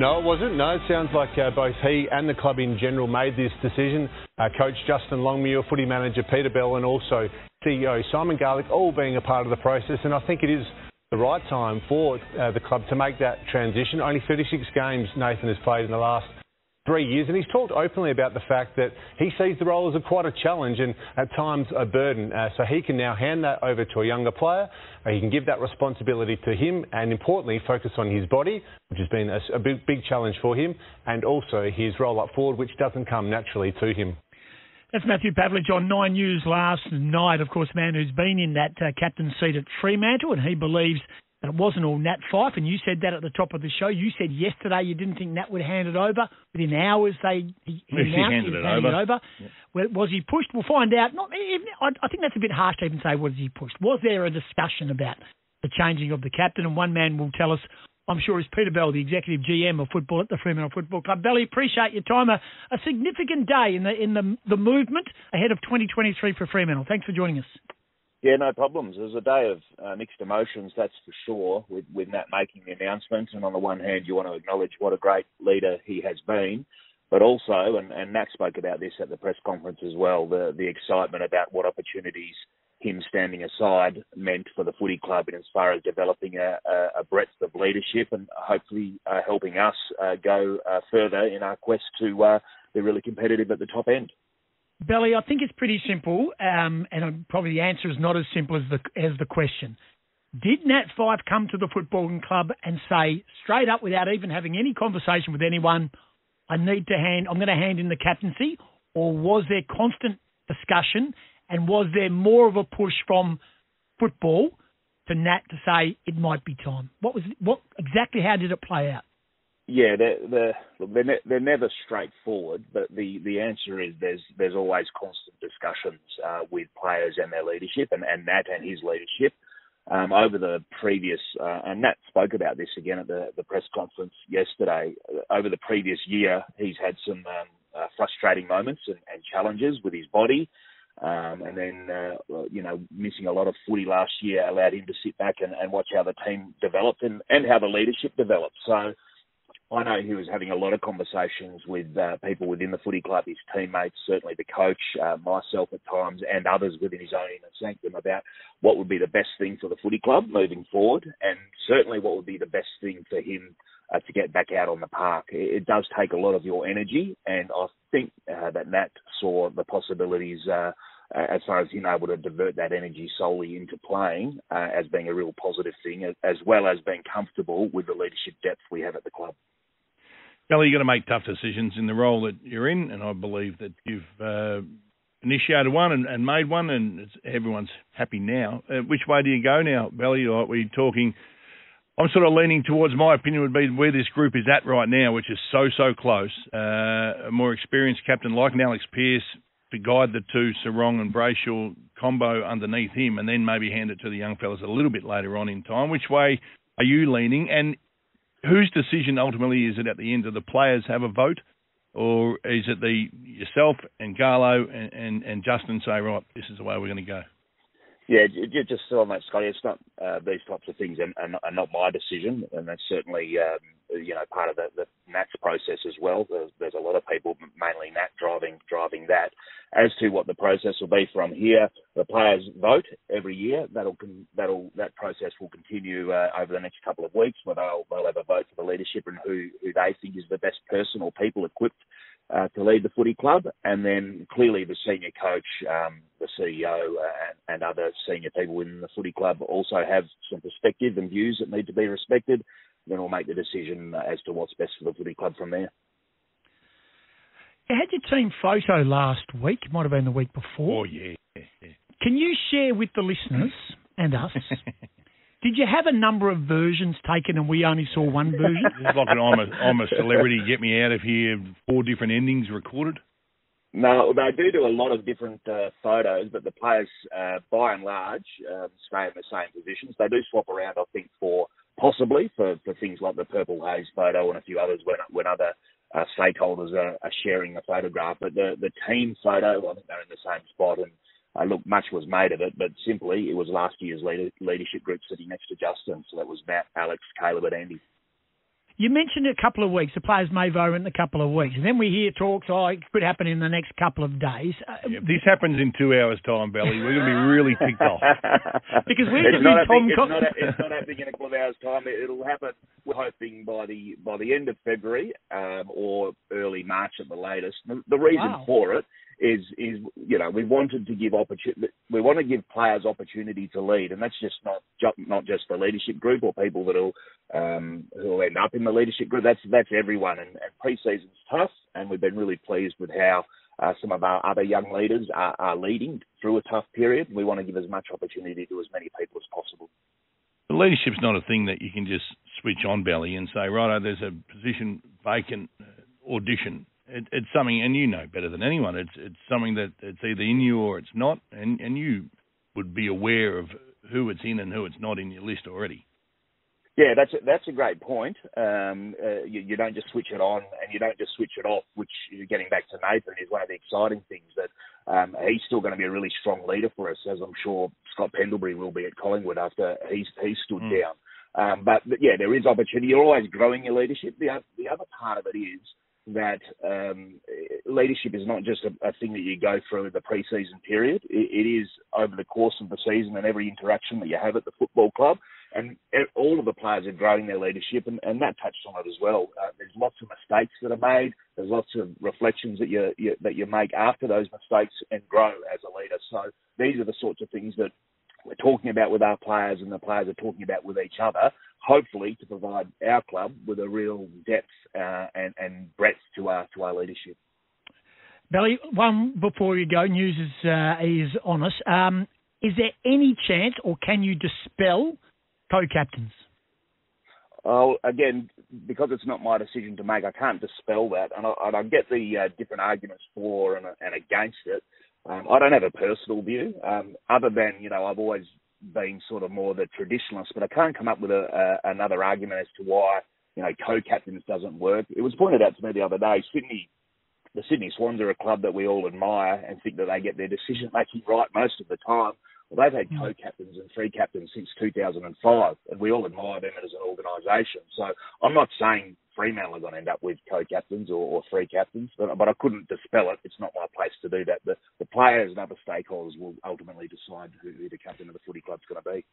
No, it wasn't. No, it sounds like uh, both he and the club in general made this decision. Uh, Coach Justin Longmuir, footy manager Peter Bell, and also CEO Simon Garlick, all being a part of the process. And I think it is the right time for uh, the club to make that transition. Only 36 games Nathan has played in the last three years, and he's talked openly about the fact that he sees the role as a quite a challenge and at times a burden. Uh, so he can now hand that over to a younger player. Uh, he can give that responsibility to him, and importantly, focus on his body, which has been a, a big, big challenge for him, and also his role up forward, which doesn't come naturally to him. That's Matthew Pavlich on Nine News last night. Of course, man who's been in that uh, captain seat at Fremantle, and he believes it wasn't all Nat Fyfe, and you said that at the top of the show. You said yesterday you didn't think Nat would hand it over. Within hours, they he, he announced handed he it handed over. it over. Well, Was he pushed? We'll find out. Not, even, I, I think that's a bit harsh to even say was he pushed. Was there a discussion about the changing of the captain? And one man will tell us. I'm sure is Peter Bell, the executive GM of football at the Fremantle Football Club. Belly, appreciate your time. A, a significant day in the in the the movement ahead of 2023 for Fremantle. Thanks for joining us. Yeah, no problems. It was a day of uh, mixed emotions, that's for sure, with, with Nat making the announcement. And on the one hand, you want to acknowledge what a great leader he has been, but also, and, and Nat spoke about this at the press conference as well, the, the excitement about what opportunities him standing aside meant for the footy club in as far as developing a, a, a breadth of leadership and hopefully uh, helping us uh, go uh, further in our quest to uh, be really competitive at the top end. Belly, I think it's pretty simple, um, and probably the answer is not as simple as the as the question. Did Nat Fyfe come to the footballing club and say straight up, without even having any conversation with anyone, "I need to hand, I'm going to hand in the captaincy," or was there constant discussion, and was there more of a push from football to Nat to say it might be time? What was what exactly? How did it play out? Yeah, they're they're they're, ne- they're never straightforward, but the, the answer is there's there's always constant discussions uh, with players and their leadership, and, and Nat and his leadership um, over the previous. Uh, and Nat spoke about this again at the the press conference yesterday. Uh, over the previous year, he's had some um, uh, frustrating moments and, and challenges with his body. Um, and then, uh, you know, missing a lot of footy last year allowed him to sit back and, and watch how the team developed and, and how the leadership developed. So, I know he was having a lot of conversations with uh, people within the footy club, his teammates, certainly the coach, uh, myself at times, and others within his own inner sanctum about what would be the best thing for the footy club moving forward, and certainly what would be the best thing for him uh, to get back out on the park. It, it does take a lot of your energy, and I think uh, that Matt saw the possibilities. Uh, as far as him able to divert that energy solely into playing uh, as being a real positive thing, as well as being comfortable with the leadership depth we have at the club. Belly, you've got to make tough decisions in the role that you're in, and I believe that you've uh, initiated one and, and, made one, and everyone's happy now. Uh, which way do you go now, Belly? Are we talking? I'm sort of leaning towards my opinion would be where this group is at right now, which is so so close. Uh, a more experienced captain like an Alex Pearce to guide the two Serong and Brayshaw combo underneath him, and then maybe hand it to the young fellas a little bit later on in time. Which way are you leaning? And whose decision ultimately is it at the end? Do the players have a vote, or is it the yourself and Garlo and, and, and Justin say, right, this is the way we're going to go? Yeah, just so on that, Scotty, it's not uh, these types of things are, are, not my decision, and that's certainly um, you know part of the, the Nat's process as well. There's, there's, a lot of people, mainly Nat, driving driving that. As to what the process will be from here, the players vote every year. That'll that'll that process will continue uh, over the next couple of weeks, where they'll they'll have a vote for the leadership and who who they think is the best person or people equipped uh, to lead the footy club, and then clearly the senior coach, um, the CEO, uh, and, other senior people within the footy club also have some perspective and views that need to be respected. Then we'll make the decision as to what's best for the footy club from there. You had your team photo last week. It might have been the week before. Oh yeah. yeah. Can you share with the listeners and us? Did you have a number of versions taken and we only saw one version? it's like an I'm a, I'm a celebrity, get me out of here, four different endings recorded. No, they do do a lot of different uh, photos, but the players, uh, by and large, uh, stay in the same positions. They do swap around, I think, for possibly for, for things like the purple haze photo and a few others when when other uh, stakeholders are, are, sharing the photograph. But the the team photo, I think they're in the same spot, and uh, look, much was made of it, but simply it was last year's leader, leadership group sitting next to Justin, so that was Matt, Alex, Caleb, and Andy. You mentioned a couple of weeks. The players may vote in a couple of weeks, and then we hear talks. Oh, it could happen in the next couple of days. Uh, if this happens in two hours' time, Belly, we're going to be really ticked off because we're going to be Tom. It's, not, it's not happening in a couple of hours' time. It'll happen. We're hoping by the by the end of February um, or early March at the latest. The, the reason wow. for it is is you know we wanted to give opportunity we want to give players opportunity to lead and that's just not ju- not just the leadership group or people that'll um, who'll end up in the leadership group. That's that's everyone and, and pre-season's tough and we've been really pleased with how uh, some of our other young leaders are, are leading through a tough period. We want to give as much opportunity to as many people as possible. The leadership's not a thing that you can just switch on belly and say right there's a position vacant uh, audition it, it's something, and you know better than anyone. It's it's something that it's either in you or it's not, and and you would be aware of who it's in and who it's not in your list already. Yeah, that's a, that's a great point. Um, uh, you, you, don't just switch it on and you don't just switch it off. Which, getting back to Nathan, is one of the exciting things that um, he's still going to be a really strong leader for us, as I'm sure Scott Pendlebury will be at Collingwood after he's he's stood mm. down. Um, but, but yeah, there is opportunity. You're always growing your leadership. The the other part of it is that um, leadership is not just a, a, thing that you go through in the pre-season period. It, it is over the course of the season and every interaction that you have at the football club. And all of the players are growing their leadership, and, and touched on it as well. Uh, there's lots of mistakes that are made. There's lots of reflections that you, you that you make after those mistakes and grow as a leader. So these are the sorts of things that we're talking about with our players and the players are talking about with each other, hopefully to provide our club with a real depth uh, and, and, breadth to our to our leadership. Belly, one before you go, news is uh, is on us. Um, is there any chance, or can you dispel co-captains? Oh, again, because it's not my decision to make, I can't dispel that, and I, and I get the uh, different arguments for and, and against it. Um, I don't have a personal view, um, other than you know I've always been sort of more the traditionalist, but I can't come up with a, a, another argument as to why you know co-captains doesn't work. It was pointed out to me the other day. Sydney, the Sydney Swans are a club that we all admire and think that they get their decision making right most of the time. Well, they've had hmm. co-captains and three captains since 2005, and we all admire them as an organisation. So I'm not saying Fremantle are going to end up with co-captains or, or three captains, but, but I couldn't dispel it. It's not my place to do that. The, the players and other stakeholders will ultimately decide who, who the captain of the footy club's going to be.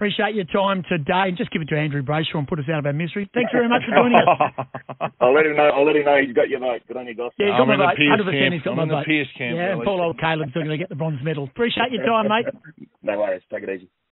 Appreciate your time today. and Just give it to Andrew Brayshaw and put us out of our misery. Thanks very much for joining us. I'll let him know. I'll let him know he's got your vote. Good on you, guys. Yeah, he's got I'm my vote. 100% he's got I'm my in vote. the Pearce camp. Yeah, and poor old Caleb's going to get the bronze medal. Appreciate your time, mate. no worries. Take it easy.